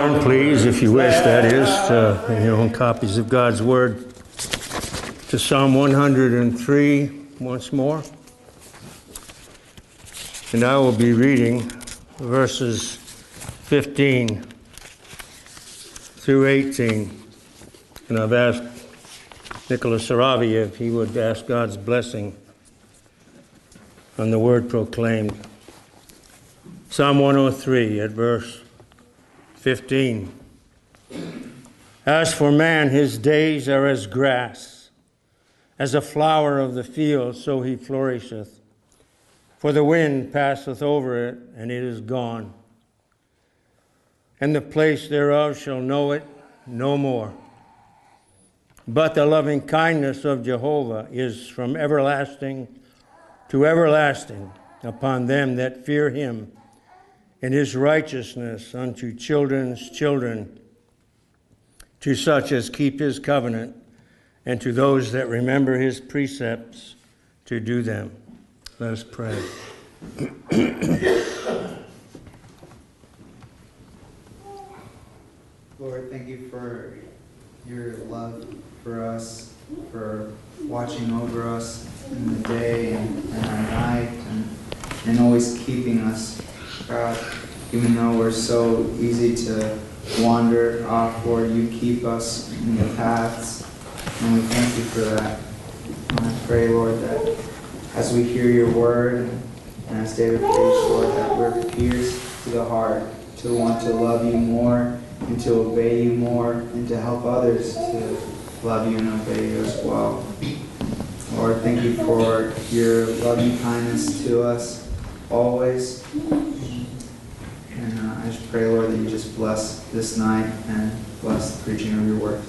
Please, if you wish, that is, to, in your own copies of God's Word, to Psalm 103 once more. And I will be reading verses 15 through 18. And I've asked Nicholas Saravi if he would ask God's blessing on the word proclaimed. Psalm 103 at verse 15. As for man, his days are as grass, as a flower of the field, so he flourisheth. For the wind passeth over it, and it is gone. And the place thereof shall know it no more. But the loving kindness of Jehovah is from everlasting to everlasting upon them that fear him, and his righteousness unto children's children, to such as keep his covenant, and to those that remember his precepts to do them. Let us pray. Lord, thank you for your love for us, for watching over us in the day and, and night, and, and always keeping us, God. Even though we're so easy to wander off, Lord, you keep us in the paths, and we thank you for that. And I pray, Lord, that as we hear your word, and as David preached, Lord, that we're pierced to the heart to want to love you more and to obey you more and to help others to love you and obey you as well. Lord, thank you for your loving kindness to us always. And uh, I just pray, Lord, that you just bless this night and bless the preaching of your word.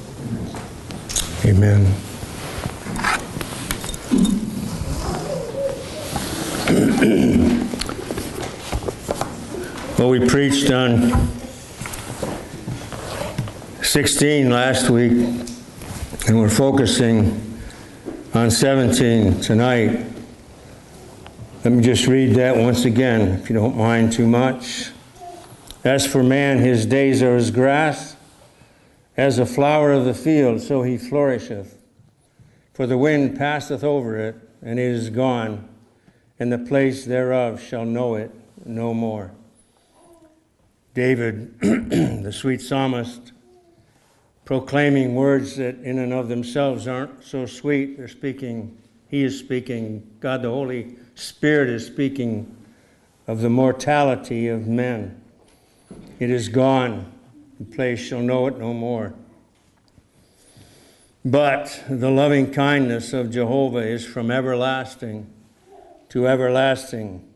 Amen. well, we preached on 16 last week, and we're focusing on 17 tonight. Let me just read that once again, if you don't mind too much. As for man, his days are as grass, as a flower of the field, so he flourisheth. For the wind passeth over it, and it is gone, and the place thereof shall know it no more. David, the sweet psalmist, proclaiming words that in and of themselves aren't so sweet. They're speaking, he is speaking, God the Holy Spirit is speaking of the mortality of men. It is gone, the place shall know it no more. But the loving kindness of Jehovah is from everlasting to everlasting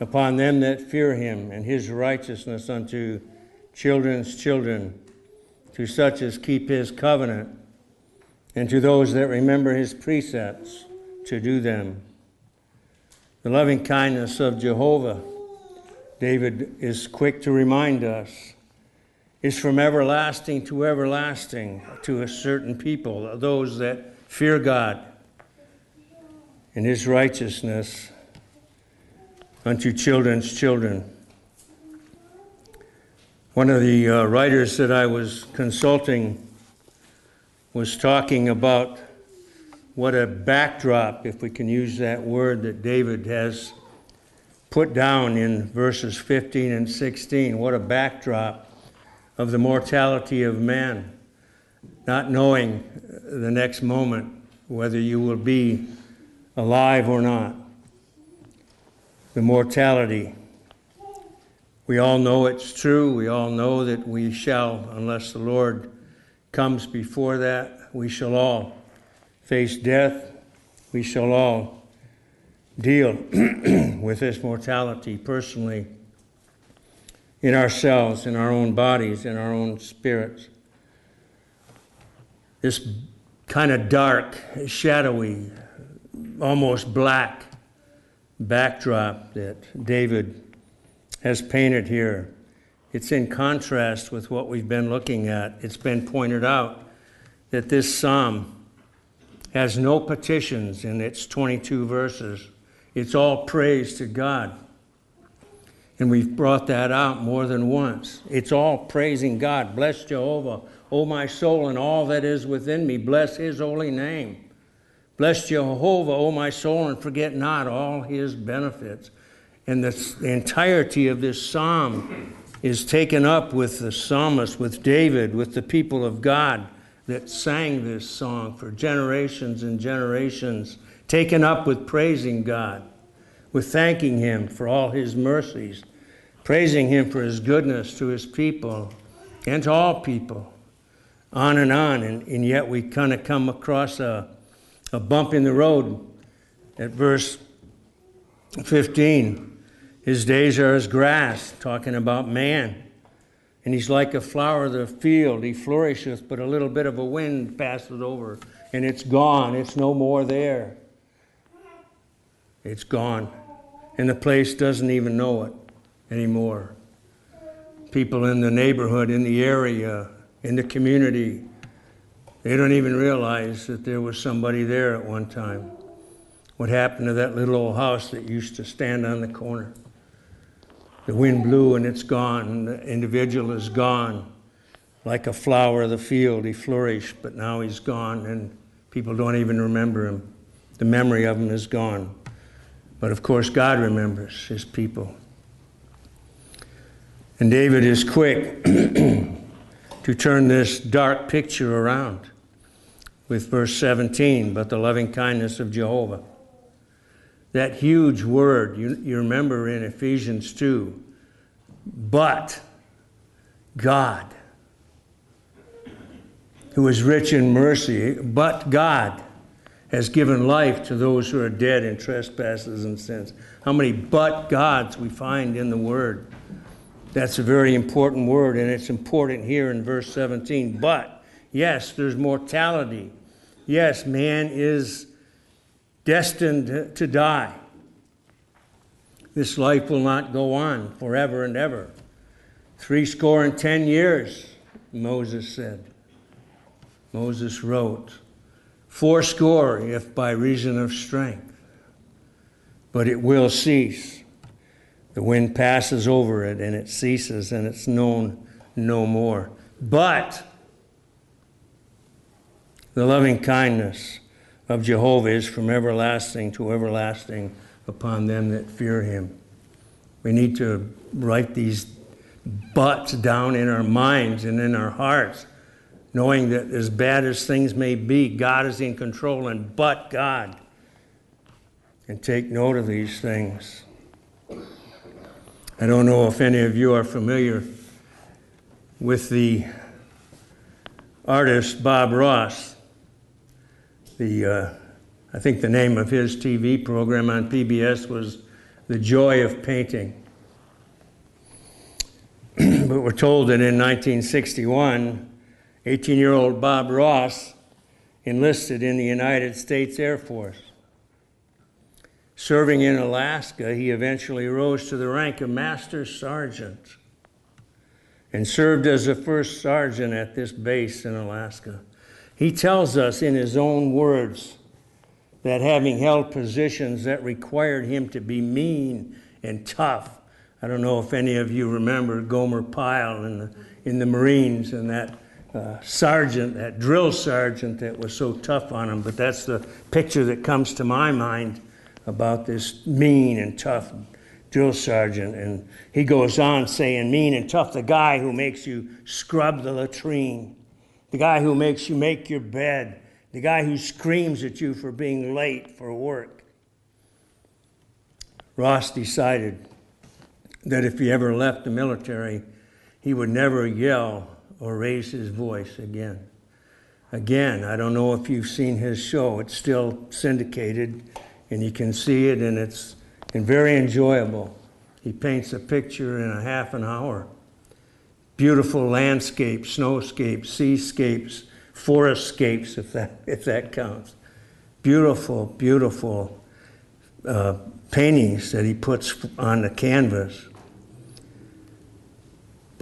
upon them that fear him, and his righteousness unto children's children to such as keep his covenant, and to those that remember his precepts to do them. The loving kindness of Jehovah, David is quick to remind us, is from everlasting to everlasting to a certain people, those that fear God and his righteousness unto children's children. One of the uh, writers that I was consulting was talking about what a backdrop, if we can use that word, that David has put down in verses 15 and 16. What a backdrop of the mortality of man, not knowing the next moment whether you will be alive or not. The mortality we all know it's true. We all know that we shall, unless the Lord comes before that, we shall all face death. We shall all deal with this mortality personally in ourselves, in our own bodies, in our own spirits. This kind of dark, shadowy, almost black backdrop that David has painted here. It's in contrast with what we've been looking at. It's been pointed out that this psalm has no petitions in its 22 verses. It's all praise to God. And we've brought that out more than once. It's all praising God. Bless Jehovah, O my soul, and all that is within me. Bless his holy name. Bless Jehovah, O my soul, and forget not all his benefits. And the, the entirety of this psalm is taken up with the psalmist, with David, with the people of God that sang this song for generations and generations, taken up with praising God, with thanking Him for all His mercies, praising Him for His goodness to His people and to all people, on and on. And, and yet we kind of come across a, a bump in the road at verse 15. His days are as grass, talking about man. And he's like a flower of the field. He flourisheth, but a little bit of a wind passes over, and it's gone. It's no more there. It's gone. And the place doesn't even know it anymore. People in the neighborhood, in the area, in the community, they don't even realize that there was somebody there at one time. What happened to that little old house that used to stand on the corner? The wind blew and it's gone, the individual is gone. Like a flower of the field, he flourished, but now he's gone, and people don't even remember him. The memory of him is gone. But of course, God remembers his people. And David is quick to turn this dark picture around with verse 17 but the loving kindness of Jehovah. That huge word, you, you remember in Ephesians 2, but God, who is rich in mercy, but God has given life to those who are dead in trespasses and sins. How many but gods we find in the word? That's a very important word, and it's important here in verse 17. But, yes, there's mortality. Yes, man is destined to die. This life will not go on forever and ever. Three score and ten years, Moses said. Moses wrote, Four score if by reason of strength. But it will cease. The wind passes over it and it ceases and it's known no more. But the loving kindness of Jehovah is from everlasting to everlasting upon them that fear him. We need to write these buts down in our minds and in our hearts, knowing that as bad as things may be, God is in control and but God. And take note of these things. I don't know if any of you are familiar with the artist Bob Ross. The, uh, I think the name of his TV program on PBS was The Joy of Painting. but we're told that in 1961, 18 year old Bob Ross enlisted in the United States Air Force. Serving in Alaska, he eventually rose to the rank of Master Sergeant and served as a first sergeant at this base in Alaska. He tells us in his own words that having held positions that required him to be mean and tough, I don't know if any of you remember Gomer Pyle in the, in the Marines and that uh, sergeant, that drill sergeant that was so tough on him, but that's the picture that comes to my mind about this mean and tough drill sergeant. And he goes on saying, mean and tough, the guy who makes you scrub the latrine, the guy who makes you make your bed, the guy who screams at you for being late for work. Ross decided that if he ever left the military, he would never yell or raise his voice again. Again, I don't know if you've seen his show, it's still syndicated and you can see it, and it's and very enjoyable. He paints a picture in a half an hour. Beautiful landscapes, snowscapes, seascapes, forestscapes, if that, if that counts. Beautiful, beautiful uh, paintings that he puts on the canvas.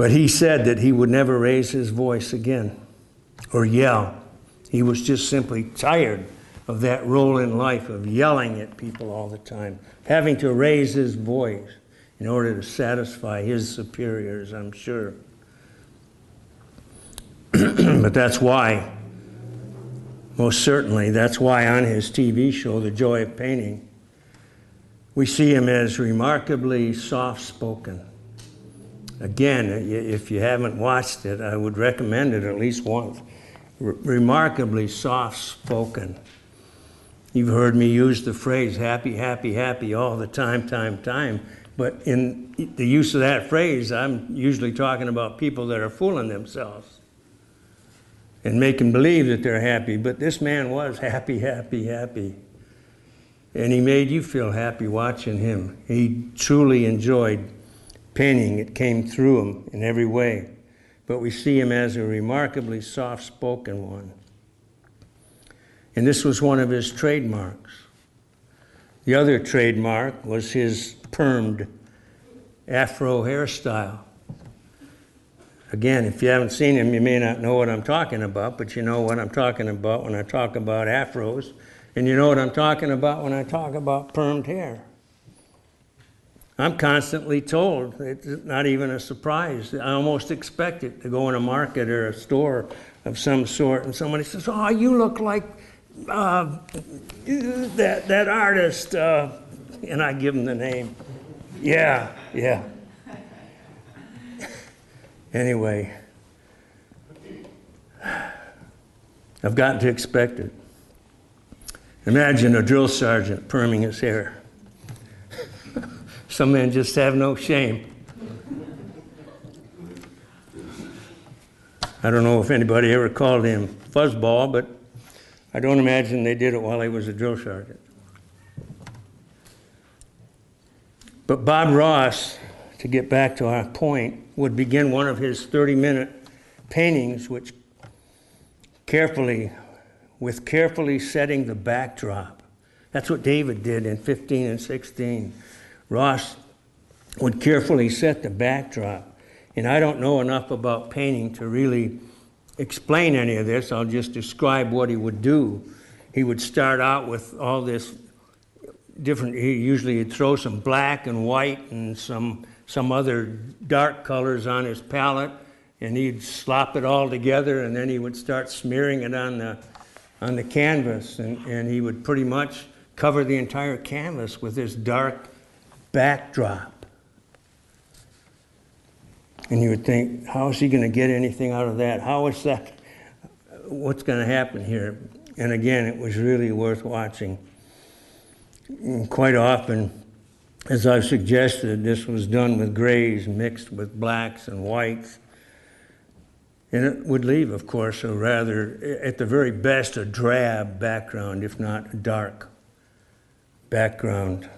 But he said that he would never raise his voice again or yell. He was just simply tired of that role in life of yelling at people all the time, having to raise his voice. in order to satisfy his superiors, I'm sure. but that's why, most certainly, that's why on his TV show, The Joy of Painting, we see him as remarkably soft spoken. Again, if you haven't watched it, I would recommend it at least once. Remarkably soft spoken. You've heard me use the phrase happy, happy, happy all the time, time, time. But in the use of that phrase, I'm usually talking about people that are fooling themselves and making believe that they're happy. But this man was happy, happy, happy. And he made you feel happy watching him. He truly enjoyed painting, it came through him in every way. But we see him as a remarkably soft spoken one. And this was one of his trademarks. The other trademark was his permed afro hairstyle. Again, if you haven't seen him, you may not know what I'm talking about, but you know what I'm talking about when I talk about afros, and you know what I'm talking about when I talk about permed hair. I'm constantly told, it's not even a surprise. I almost expect it to go in a market or a store of some sort, and somebody says, Oh, you look like uh, that, that artist. Uh, and I give them the name. Yeah, yeah. Anyway, I've gotten to expect it. Imagine a drill sergeant perming his hair. Some men just have no shame. I don't know if anybody ever called him fuzzball, but I don't imagine they did it while he was a drill sergeant. But Bob Ross, to get back to our point, would begin one of his 30 minute paintings, which carefully, with carefully setting the backdrop. That's what David did in 15 and 16. Ross would carefully set the backdrop. And I don't know enough about painting to really explain any of this. I'll just describe what he would do. He would start out with all this different, he usually would throw some black and white and some, some other dark colors on his palette, and he'd slop it all together, and then he would start smearing it on the, on the canvas, and, and he would pretty much cover the entire canvas with this dark backdrop. And you would think, how is he going to get anything out of that? How is that? What's going to happen here? And again, it was really worth watching. And quite often, as I've suggested, this was done with grays mixed with blacks and whites. And it would leave, of course, a rather, at the very best, a drab background, if not a dark background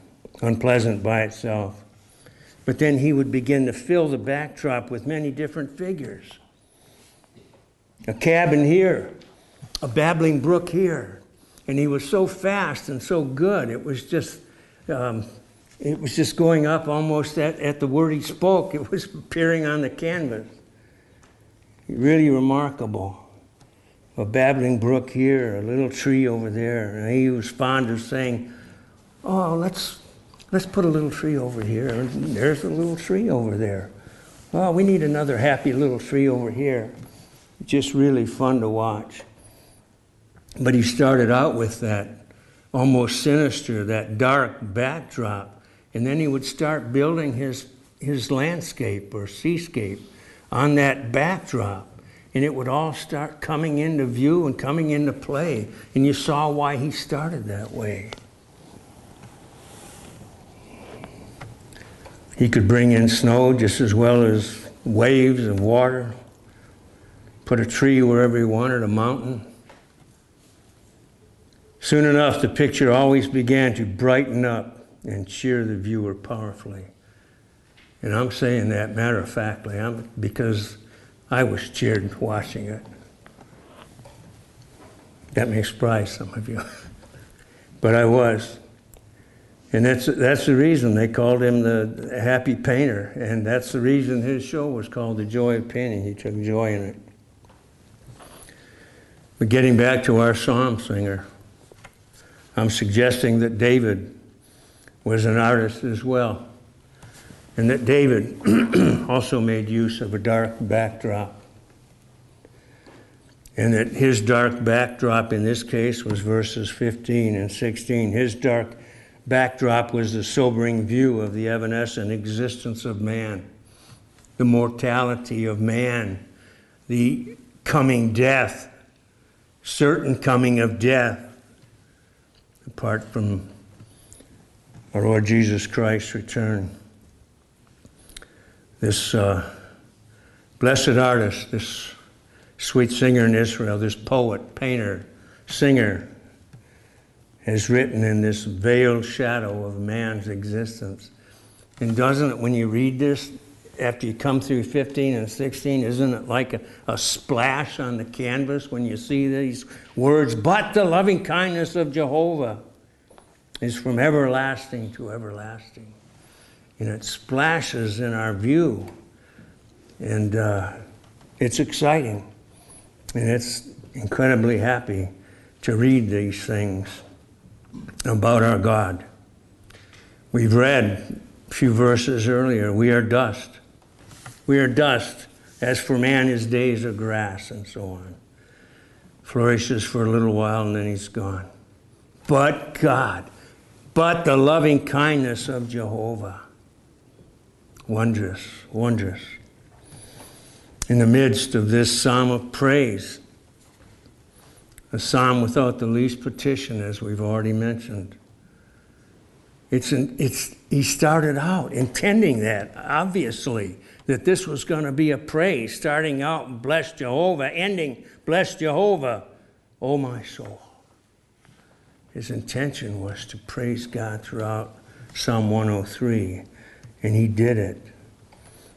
unpleasant by itself. But then he would begin to fill the backdrop with many different figures. A cabin here, a babbling brook here. And he was so fast and so good, it was just, um, it was just going up almost at, at the word he spoke. It was appearing on the canvas. Really remarkable. A babbling brook here, a little tree over there. And he was fond of saying, Oh, let's Let's put a little tree over here, and there's a little tree over there. Oh, we need another happy little tree over here. Just really fun to watch. But he started out with that almost sinister, that dark backdrop, and then he would start building his, his landscape or seascape on that backdrop. And it would all start coming into view and coming into play. And you saw why he started that way. He could bring in snow just as well as waves of water, put a tree wherever he wanted, a mountain. Soon enough, the picture always began to brighten up and cheer the viewer powerfully. And I'm saying that matter of factly I'm, because I was cheered watching it. That may surprise some of you. but I was. And that's, that's the reason they called him the happy painter. And that's the reason his show was called The Joy of Painting. He took joy in it. But getting back to our psalm singer, I'm suggesting that David was an artist as well. And that David also made use of a dark backdrop. And that his dark backdrop in this case was verses 15 and 16. His dark backdrop was the sobering view of the evanescent existence of man, the mortality of man, the coming death, certain coming of death, apart from our Lord Jesus Christ's return. This uh, blessed artist, this sweet singer in Israel, this poet, painter, singer, has written in this veiled shadow of man's existence. And doesn't it, when you read this, after you come through 15 and 16, isn't it like a, a splash on the canvas when you see these words? But the loving kindness of Jehovah is from everlasting to everlasting. And it splashes in our view. And uh, it's exciting. And it's incredibly happy to read these things about our God. We've read a few verses earlier. We are dust. We are dust. As for man, his days are grass, and so on. Flourishes for a little while, and then he's gone. But God, but the loving kindness of Jehovah. Wondrous, wondrous. In the midst of this psalm of praise, a psalm without the least petition, as we've already mentioned. It's, an, it's, he started out intending that, obviously, that this was going to be a praise, starting out, bless Jehovah, ending, bless Jehovah, oh my soul. His intention was to praise God throughout Psalm 103, and he did it.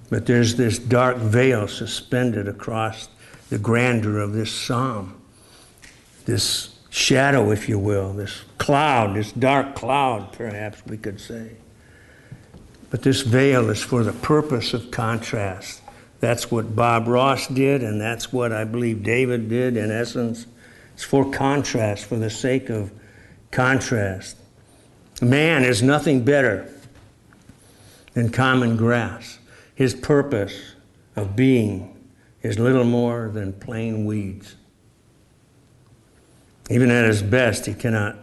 But there's this dark veil suspended across the grandeur of this psalm this shadow, if you will, this cloud, this dark cloud, perhaps we could say. But this veil is for the purpose of contrast. That's what Bob Ross did, and that's what I believe David did in essence. It's for contrast, for the sake of contrast. Man is nothing better than common grass. His purpose of being is little more than plain weeds. Even at his best, he cannot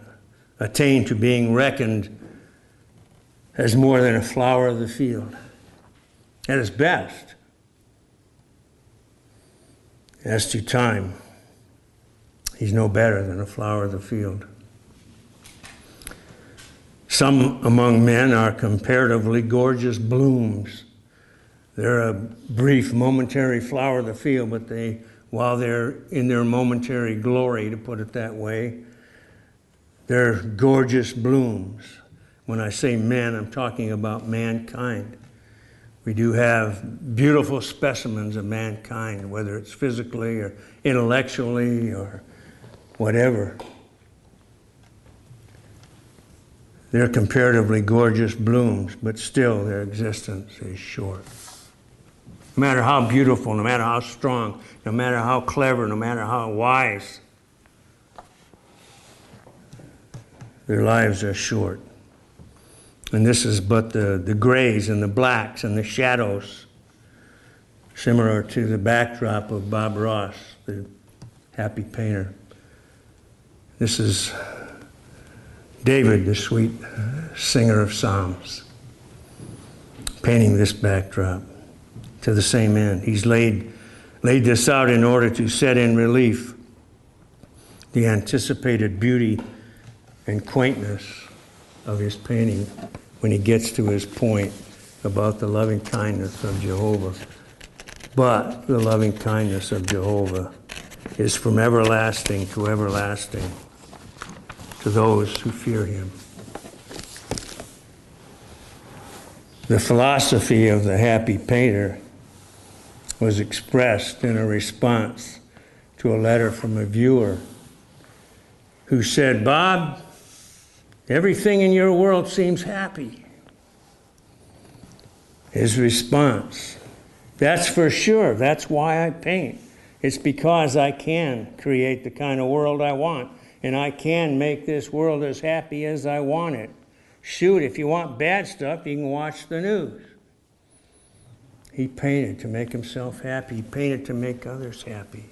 attain to being reckoned as more than a flower of the field. At his best. As to time, he's no better than a flower of the field. Some among men are comparatively gorgeous blooms. They're a brief, momentary flower of the field, but they while they're in their momentary glory, to put it that way. They're gorgeous blooms. When I say men, I'm talking about mankind. We do have beautiful specimens of mankind, whether it's physically or intellectually or whatever. They're comparatively gorgeous blooms, but still their existence is short. No matter how beautiful, no matter how strong, no matter how clever, no matter how wise, their lives are short. And this is but the, the grays and the blacks and the shadows, similar to the backdrop of Bob Ross, the happy painter. This is David, the sweet singer of Psalms, painting this backdrop to the same end. He's laid, laid this out in order to set in relief the anticipated beauty and quaintness of his painting when he gets to his point about the loving kindness of Jehovah. But the loving kindness of Jehovah is from everlasting to everlasting to those who fear him. The philosophy of the happy painter was expressed in a response to a letter from a viewer who said, Bob, everything in your world seems happy. His response, that's for sure. That's why I paint. It's because I can create the kind of world I want, and I can make this world as happy as I want it. Shoot, if you want bad stuff, you can watch the news. He painted to make himself happy. He painted to make others happy.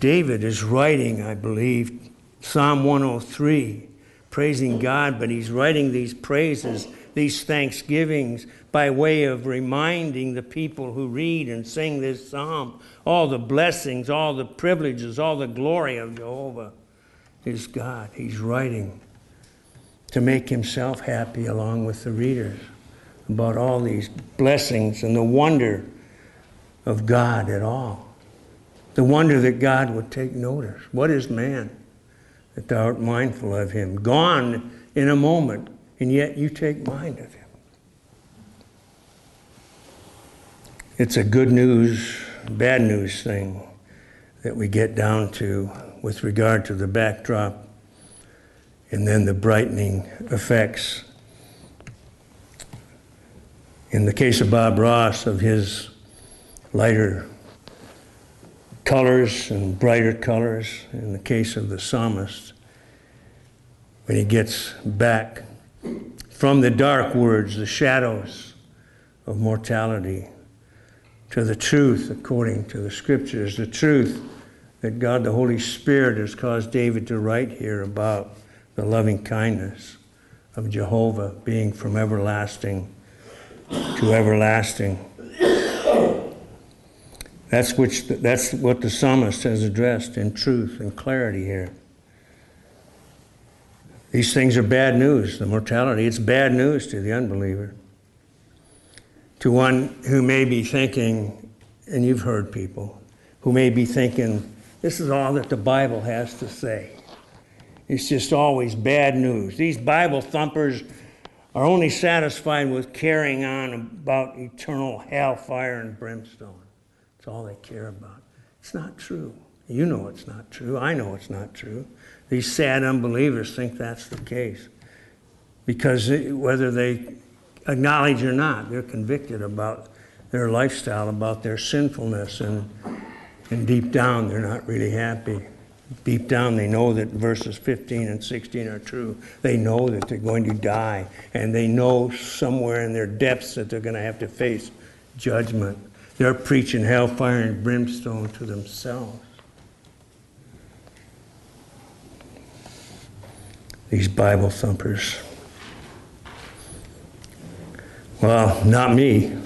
David is writing, I believe, Psalm 103, praising God, but he's writing these praises, these thanksgivings, by way of reminding the people who read and sing this psalm all the blessings, all the privileges, all the glory of Jehovah is God. He's writing to make himself happy along with the readers about all these blessings and the wonder of God at all. The wonder that God would take notice. What is man that thou art mindful of him? Gone in a moment, and yet you take mind of him. It's a good news, bad news thing that we get down to with regard to the backdrop and then the brightening effects. In the case of Bob Ross, of his lighter colors and brighter colors, in the case of the psalmist, when he gets back from the dark words, the shadows of mortality, to the truth according to the scriptures, the truth that God the Holy Spirit has caused David to write here about the loving kindness of Jehovah being from everlasting to everlasting. That's, which, that's what the psalmist has addressed in truth and clarity here. These things are bad news, the mortality. It's bad news to the unbeliever. To one who may be thinking, and you've heard people, who may be thinking, this is all that the Bible has to say. It's just always bad news. These Bible thumpers are only satisfied with carrying on about eternal hellfire and brimstone. That's all they care about. It's not true. You know it's not true. I know it's not true. These sad unbelievers think that's the case. Because whether they acknowledge or not, they're convicted about their lifestyle, about their sinfulness, and, and deep down, they're not really happy. Deep down, they know that verses 15 and 16 are true. They know that they're going to die, and they know somewhere in their depths that they're going to have to face judgment. They're preaching hellfire and brimstone to themselves. These Bible thumpers. Well, not me,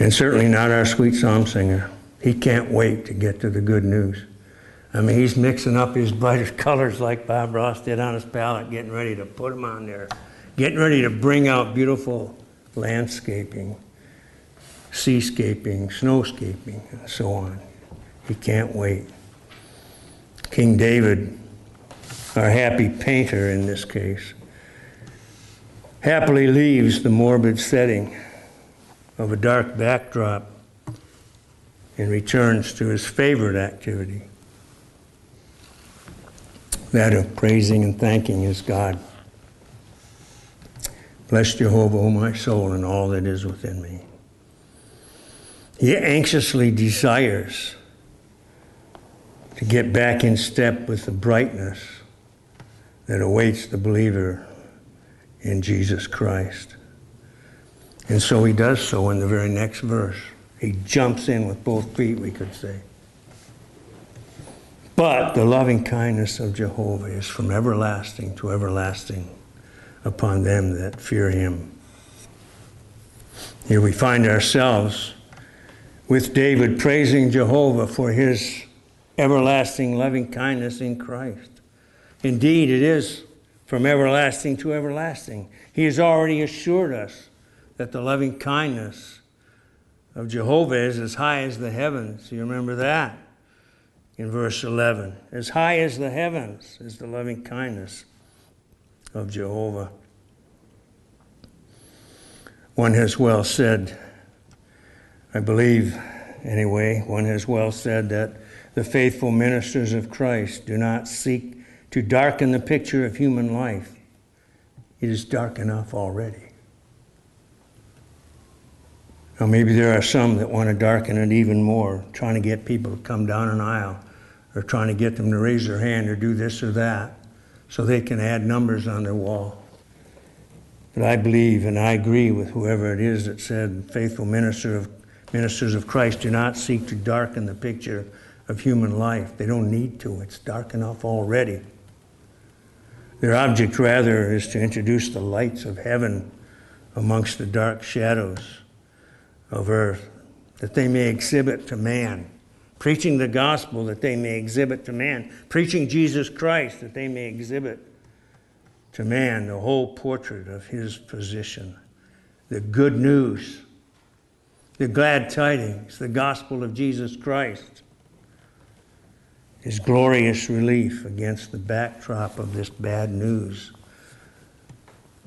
and certainly not our sweet psalm singer. He can't wait to get to the good news. I mean, he's mixing up his brightest colors like Bob Ross did on his palette, getting ready to put them on there, getting ready to bring out beautiful landscaping, seascaping, snowscaping, and so on. He can't wait. King David, our happy painter in this case, happily leaves the morbid setting of a dark backdrop and returns to his favorite activity that of praising and thanking his God. Bless Jehovah, O my soul, and all that is within me. He anxiously desires to get back in step with the brightness that awaits the believer in Jesus Christ. And so he does so in the very next verse. He jumps in with both feet, we could say. But the loving kindness of Jehovah is from everlasting to everlasting upon them that fear him. Here we find ourselves with David praising Jehovah for his everlasting loving kindness in Christ. Indeed, it is from everlasting to everlasting. He has already assured us that the loving kindness of Jehovah is as high as the heavens. You remember that? In verse 11. As high as the heavens is the loving kindness of Jehovah. One has well said, I believe anyway, one has well said that the faithful ministers of Christ do not seek to darken the picture of human life. It is dark enough already. Now, maybe there are some that want to darken it even more, trying to get people to come down an aisle or trying to get them to raise their hand or do this or that so they can add numbers on their wall. But I believe and I agree with whoever it is that said faithful minister of, ministers of Christ do not seek to darken the picture of human life. They don't need to, it's dark enough already. Their object, rather, is to introduce the lights of heaven amongst the dark shadows of earth, that they may exhibit to man. Preaching the gospel that they may exhibit to man. Preaching Jesus Christ that they may exhibit to man the whole portrait of his position. The good news, the glad tidings, the gospel of Jesus Christ his glorious relief against the backdrop of this bad news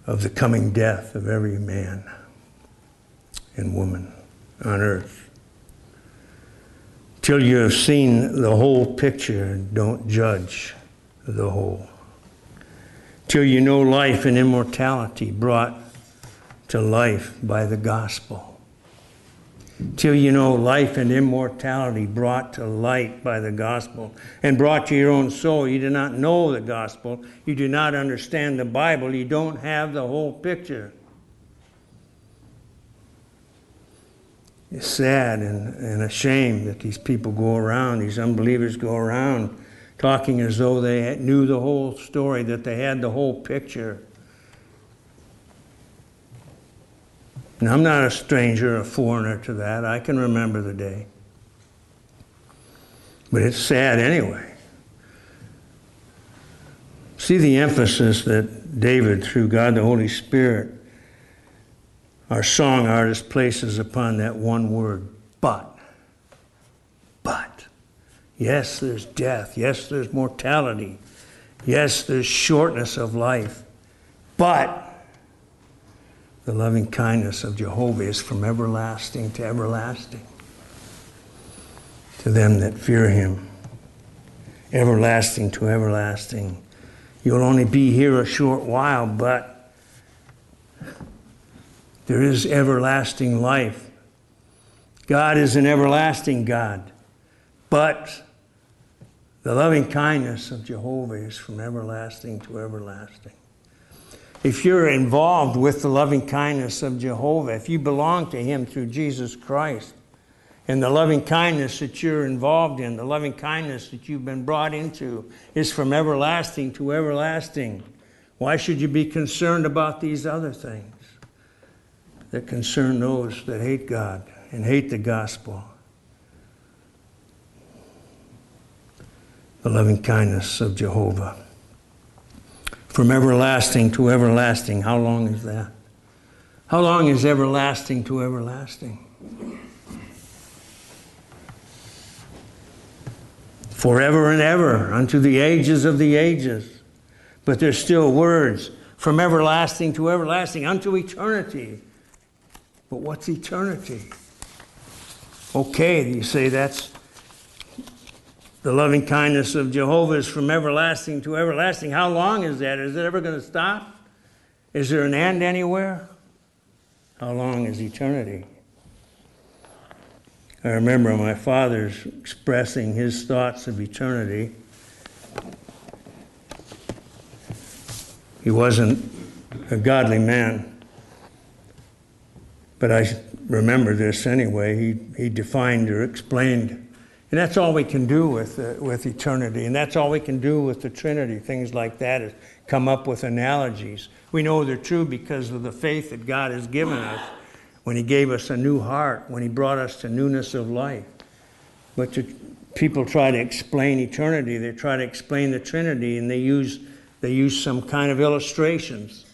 of the coming death of every man and woman on earth. Till you have seen the whole picture, don't judge the whole. Till you know life and immortality brought to life by the gospel till you know life and immortality brought to light by the gospel and brought to your own soul. You do not know the gospel. You do not understand the Bible. You don't have the whole picture. Sad and, and a shame that these people go around, these unbelievers go around talking as though they knew the whole story, that they had the whole picture. And I'm not a stranger, a foreigner to that. I can remember the day. But it's sad anyway. See the emphasis that David, through God the Holy Spirit, our song artist places upon that one word, but. But. Yes, there's death. Yes, there's mortality. Yes, there's shortness of life. But the loving kindness of Jehovah is from everlasting to everlasting to them that fear him. Everlasting to everlasting. You'll only be here a short while, but there is everlasting life. God is an everlasting God, but the loving kindness of Jehovah is from everlasting to everlasting if you're involved with the loving kindness of Jehovah, if you belong to Him through Jesus Christ, and the loving kindness that you're involved in, the loving kindness that you've been brought into, is from everlasting to everlasting. Why should you be concerned about these other things that concern those that hate God and hate the gospel? The loving kindness of Jehovah. From everlasting to everlasting. How long is that? How long is everlasting to everlasting? Forever and ever, unto the ages of the ages. But there's still words from everlasting to everlasting, unto eternity. But what's eternity? Okay, you say that's the loving kindness of Jehovah is from everlasting to everlasting. How long is that? Is it ever going to stop? Is there an end anywhere? How long is eternity? I remember my father's expressing his thoughts of eternity. He wasn't a godly man, but I remember this anyway. He, he defined or explained and that's all we can do with, uh, with eternity. And that's all we can do with the Trinity, things like that, is come up with analogies. We know they're true because of the faith that God has given us when He gave us a new heart, when He brought us to newness of life. But to, people try to explain eternity, they try to explain the Trinity, and they use, they use some kind of illustrations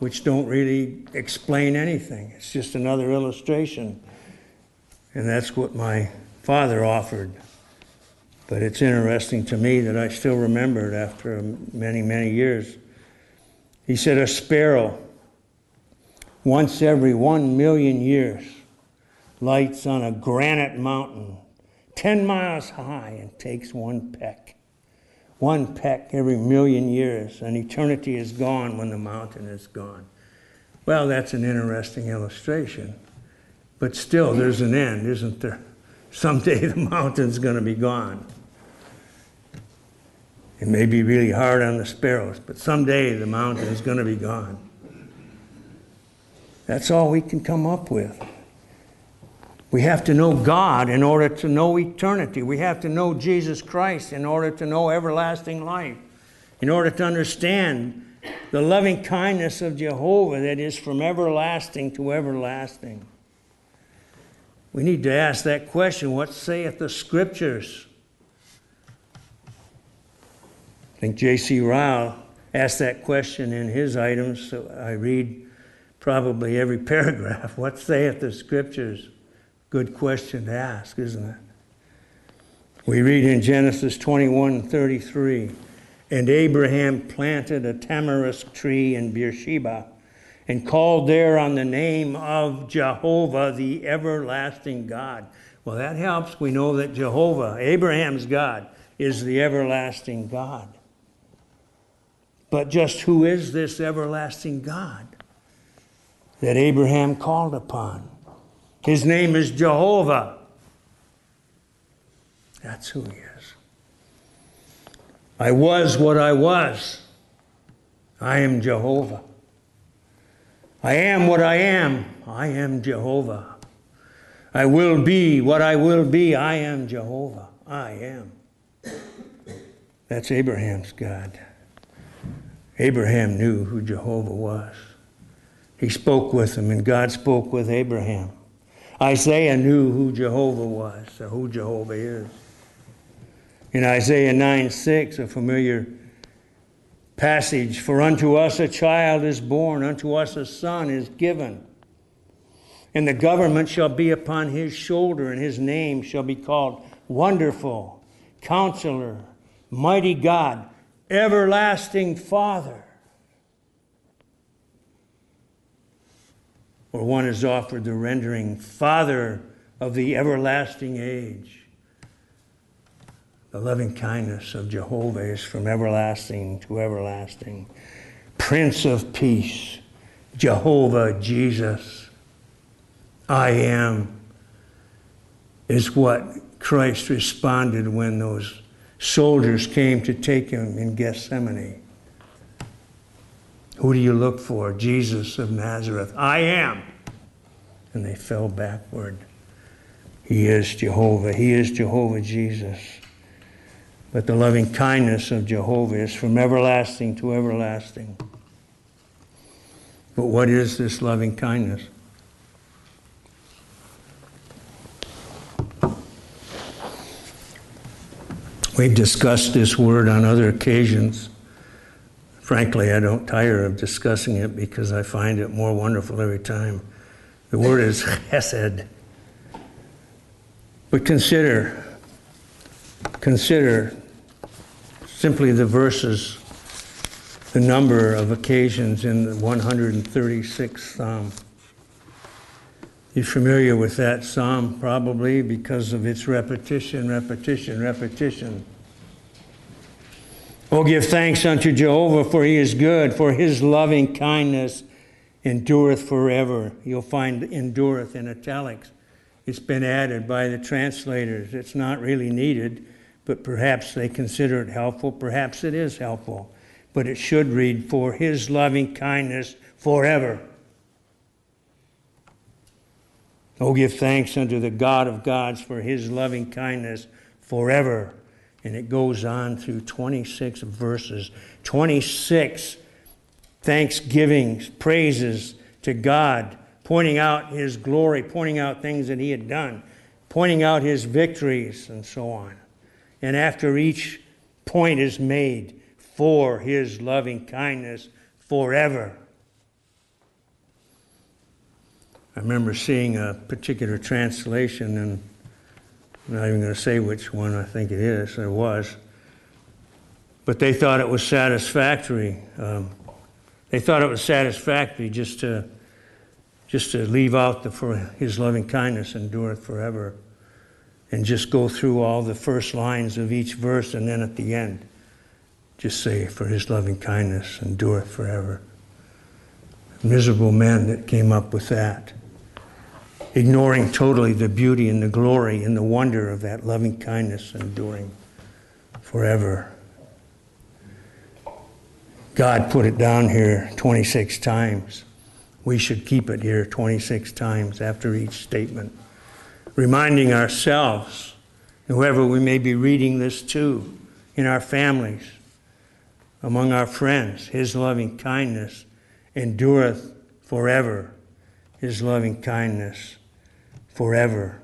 which don't really explain anything. It's just another illustration. And that's what my father offered. But it's interesting to me that I still remember it after many, many years. He said, A sparrow, once every one million years, lights on a granite mountain 10 miles high and takes one peck. One peck every million years, and eternity is gone when the mountain is gone. Well, that's an interesting illustration. But still, there's an end, isn't there? someday the mountain's going to be gone. It may be really hard on the sparrows, but someday the mountain is going to be gone. That's all we can come up with. We have to know God in order to know eternity. We have to know Jesus Christ in order to know everlasting life. In order to understand the loving kindness of Jehovah that is from everlasting to everlasting. We need to ask that question what saith the Scriptures? I think J.C. Ryle asked that question in his items, so I read probably every paragraph. What saith the Scriptures? Good question to ask, isn't it? We read in Genesis 21 33, and Abraham planted a tamarisk tree in Beersheba and called there on the name of Jehovah, the everlasting God. Well, that helps. We know that Jehovah, Abraham's God, is the everlasting God. But just who is this everlasting God that Abraham called upon? His name is Jehovah. That's who he is. I was what I was. I am Jehovah. I am what I am. I am Jehovah. I will be what I will be. I am Jehovah. I am. That's Abraham's God. Abraham knew who Jehovah was. He spoke with him, and God spoke with Abraham. Isaiah knew who Jehovah was, or who Jehovah is. In Isaiah 9 6, a familiar passage For unto us a child is born, unto us a son is given. And the government shall be upon his shoulder, and his name shall be called Wonderful, Counselor, Mighty God, Everlasting Father. Or one is offered the rendering Father of the everlasting age. The loving kindness of Jehovah is from everlasting to everlasting. Prince of Peace, Jehovah Jesus, I am, is what Christ responded when those soldiers came to take him in Gethsemane. Who do you look for? Jesus of Nazareth. I am. And they fell backward. He is Jehovah. He is Jehovah Jesus. But the loving kindness of Jehovah is from everlasting to everlasting. But what is this loving kindness? We've discussed this word on other occasions. Frankly, I don't tire of discussing it because I find it more wonderful every time. The word is chesed. But consider, consider simply the verses, the number of occasions in the 136th Psalm. You're familiar with that psalm probably because of its repetition, repetition, repetition. Oh, give thanks unto Jehovah, for he is good, for his loving kindness endureth forever. You'll find endureth in italics. It's been added by the translators. It's not really needed, but perhaps they consider it helpful. Perhaps it is helpful. But it should read, For his loving kindness forever. Oh, give thanks unto the God of gods for his loving kindness forever. And it goes on through 26 verses. 26 thanksgivings, praises to God, pointing out his glory, pointing out things that he had done, pointing out his victories, and so on. And after each point is made, for his loving kindness forever. I remember seeing a particular translation, and I'm not even going to say which one I think it is, or was, but they thought it was satisfactory. Um, they thought it was satisfactory just to, just to leave out the for his loving kindness endureth forever, and just go through all the first lines of each verse, and then at the end, just say, For his loving kindness endureth forever. Miserable men that came up with that ignoring totally the beauty and the glory and the wonder of that loving kindness enduring forever. God put it down here 26 times. We should keep it here 26 times after each statement, reminding ourselves, whoever we may be reading this to, in our families, among our friends, His loving kindness endureth forever. His loving kindness forever.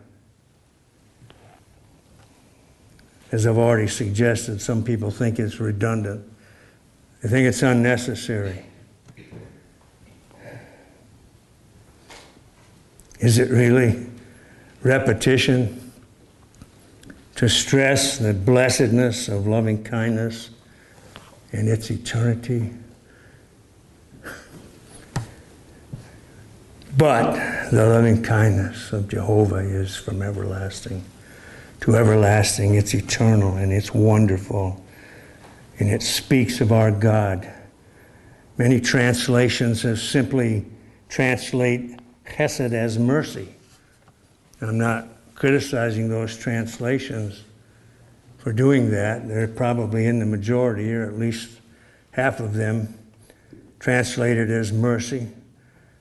As I've already suggested, some people think it's redundant. they think it's unnecessary. Is it really repetition to stress the blessedness of loving kindness and its eternity? But the loving kindness of Jehovah is from everlasting to everlasting. It's eternal and it's wonderful. And it speaks of our God. Many translations have simply translate chesed as mercy. I'm not criticizing those translations for doing that. They're probably in the majority, or at least half of them translated as mercy.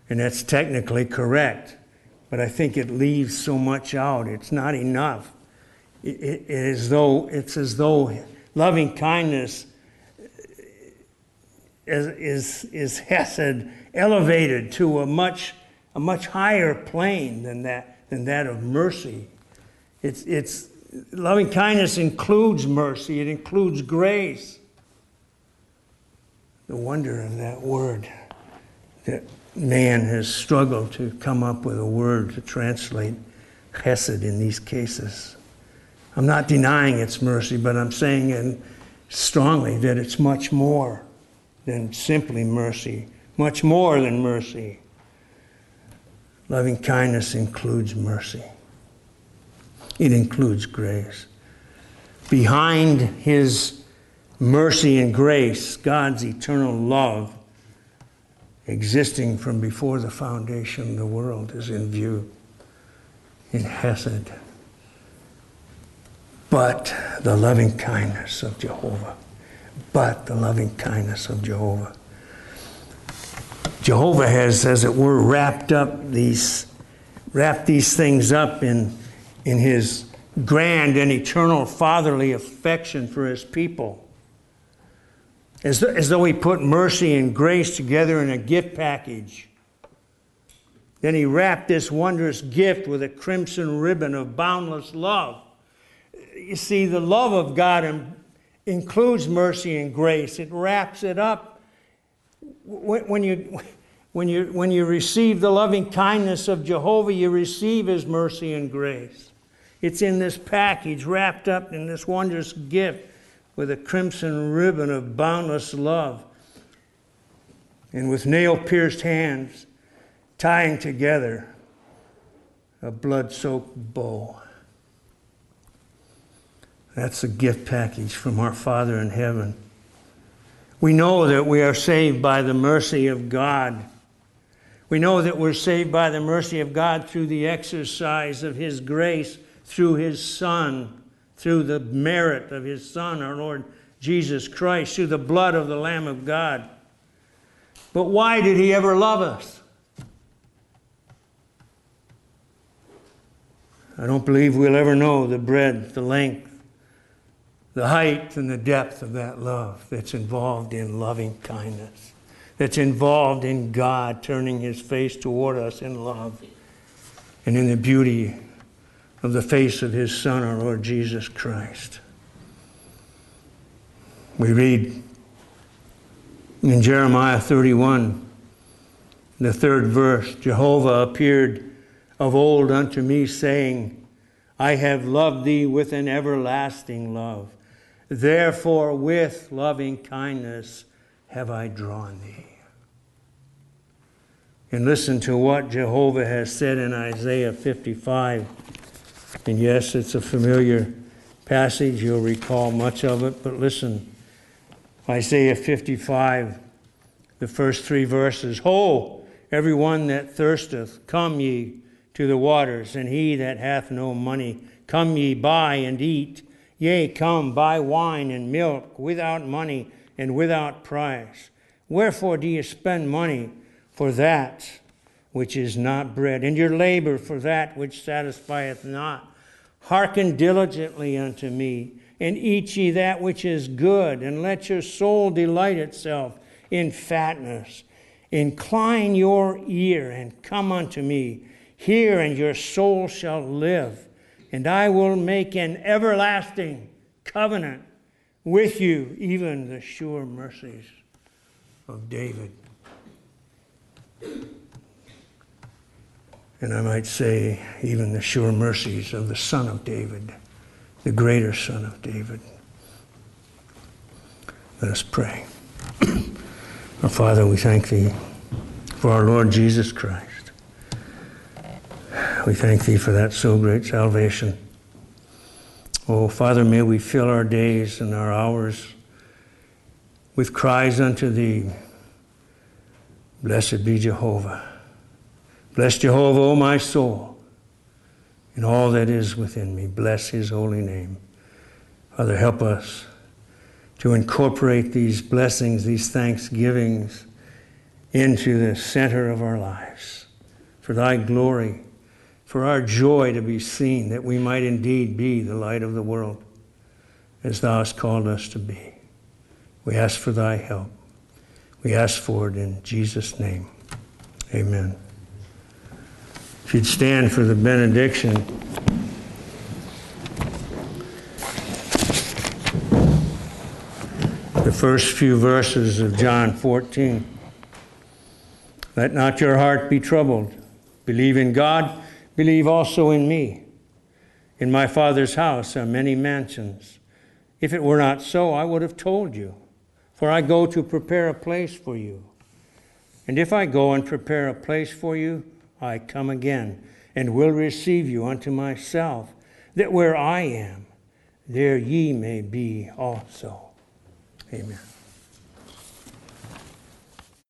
And that's technically correct. But I think it leaves so much out. It's not enough. It, it, it is though, it's as though loving kindness is, is, is Hesed elevated to a much, a much higher plane than that, than that of mercy. It's, it's, loving kindness includes mercy, it includes grace. The wonder of that word that man has struggled to come up with a word to translate chesed in these cases. I'm not denying its mercy, but I'm saying in strongly that it's much more than simply mercy, much more than mercy. Loving kindness includes mercy, it includes grace. Behind his mercy and grace, God's eternal love, existing from before the foundation of the world, is in view in Hesed. But the loving kindness of Jehovah but the loving kindness of Jehovah. Jehovah has, as it were, wrapped up these, wrapped these things up in, in his grand and eternal fatherly affection for his people. As, as though he put mercy and grace together in a gift package. Then he wrapped this wondrous gift with a crimson ribbon of boundless love. You see, the love of God includes mercy and grace. It wraps it up. When you, when, you, when you receive the loving kindness of Jehovah, you receive His mercy and grace. It's in this package, wrapped up in this wondrous gift with a crimson ribbon of boundless love. And with nail pierced hands, tying together a blood soaked bow. That's a gift package from our Father in heaven. We know that we are saved by the mercy of God. We know that we're saved by the mercy of God through the exercise of His grace, through His Son, through the merit of His Son, our Lord Jesus Christ, through the blood of the Lamb of God. But why did He ever love us? I don't believe we'll ever know the breadth, the length, the height and the depth of that love that's involved in loving kindness, that's involved in God turning his face toward us in love and in the beauty of the face of his Son, our Lord Jesus Christ. We read in Jeremiah 31, the third verse Jehovah appeared of old unto me, saying, I have loved thee with an everlasting love. Therefore, with loving kindness have I drawn thee. And listen to what Jehovah has said in Isaiah 55. And yes, it's a familiar passage. You'll recall much of it, but listen. Isaiah 55, the first three verses Ho, every one that thirsteth, come ye to the waters, and he that hath no money, come ye buy and eat. Yea, come, buy wine and milk without money and without price. Wherefore do ye spend money for that which is not bread, and your labor for that which satisfieth not. Hearken diligently unto me, and eat ye that which is good, and let your soul delight itself in fatness. Incline your ear and come unto me. Hear, and your soul shall live, and I will make an everlasting covenant with you, even the sure mercies of David. And I might say, even the sure mercies of the Son of David, the greater Son of David. Let us pray. our Father, we thank Thee for our Lord Jesus Christ. We thank Thee for that so great salvation. Oh, Father, may we fill our days and our hours with cries unto Thee. Blessed be Jehovah. Bless Jehovah, O my soul, and all that is within me. Bless his holy name. Father, help us to incorporate these blessings, these thanksgivings into the center of our lives for thy glory, for our joy to be seen, that we might indeed be the light of the world as thou hast called us to be. We ask for thy help. We ask for it in Jesus' name. Amen. If you'd stand for the benediction. The first few verses of John 14. Let not your heart be troubled. Believe in God, believe also in me. In my Father's house are many mansions. If it were not so, I would have told you, for I go to prepare a place for you. And if I go and prepare a place for you, I come again and will receive you unto myself, that where I am, there ye may be also. Amen.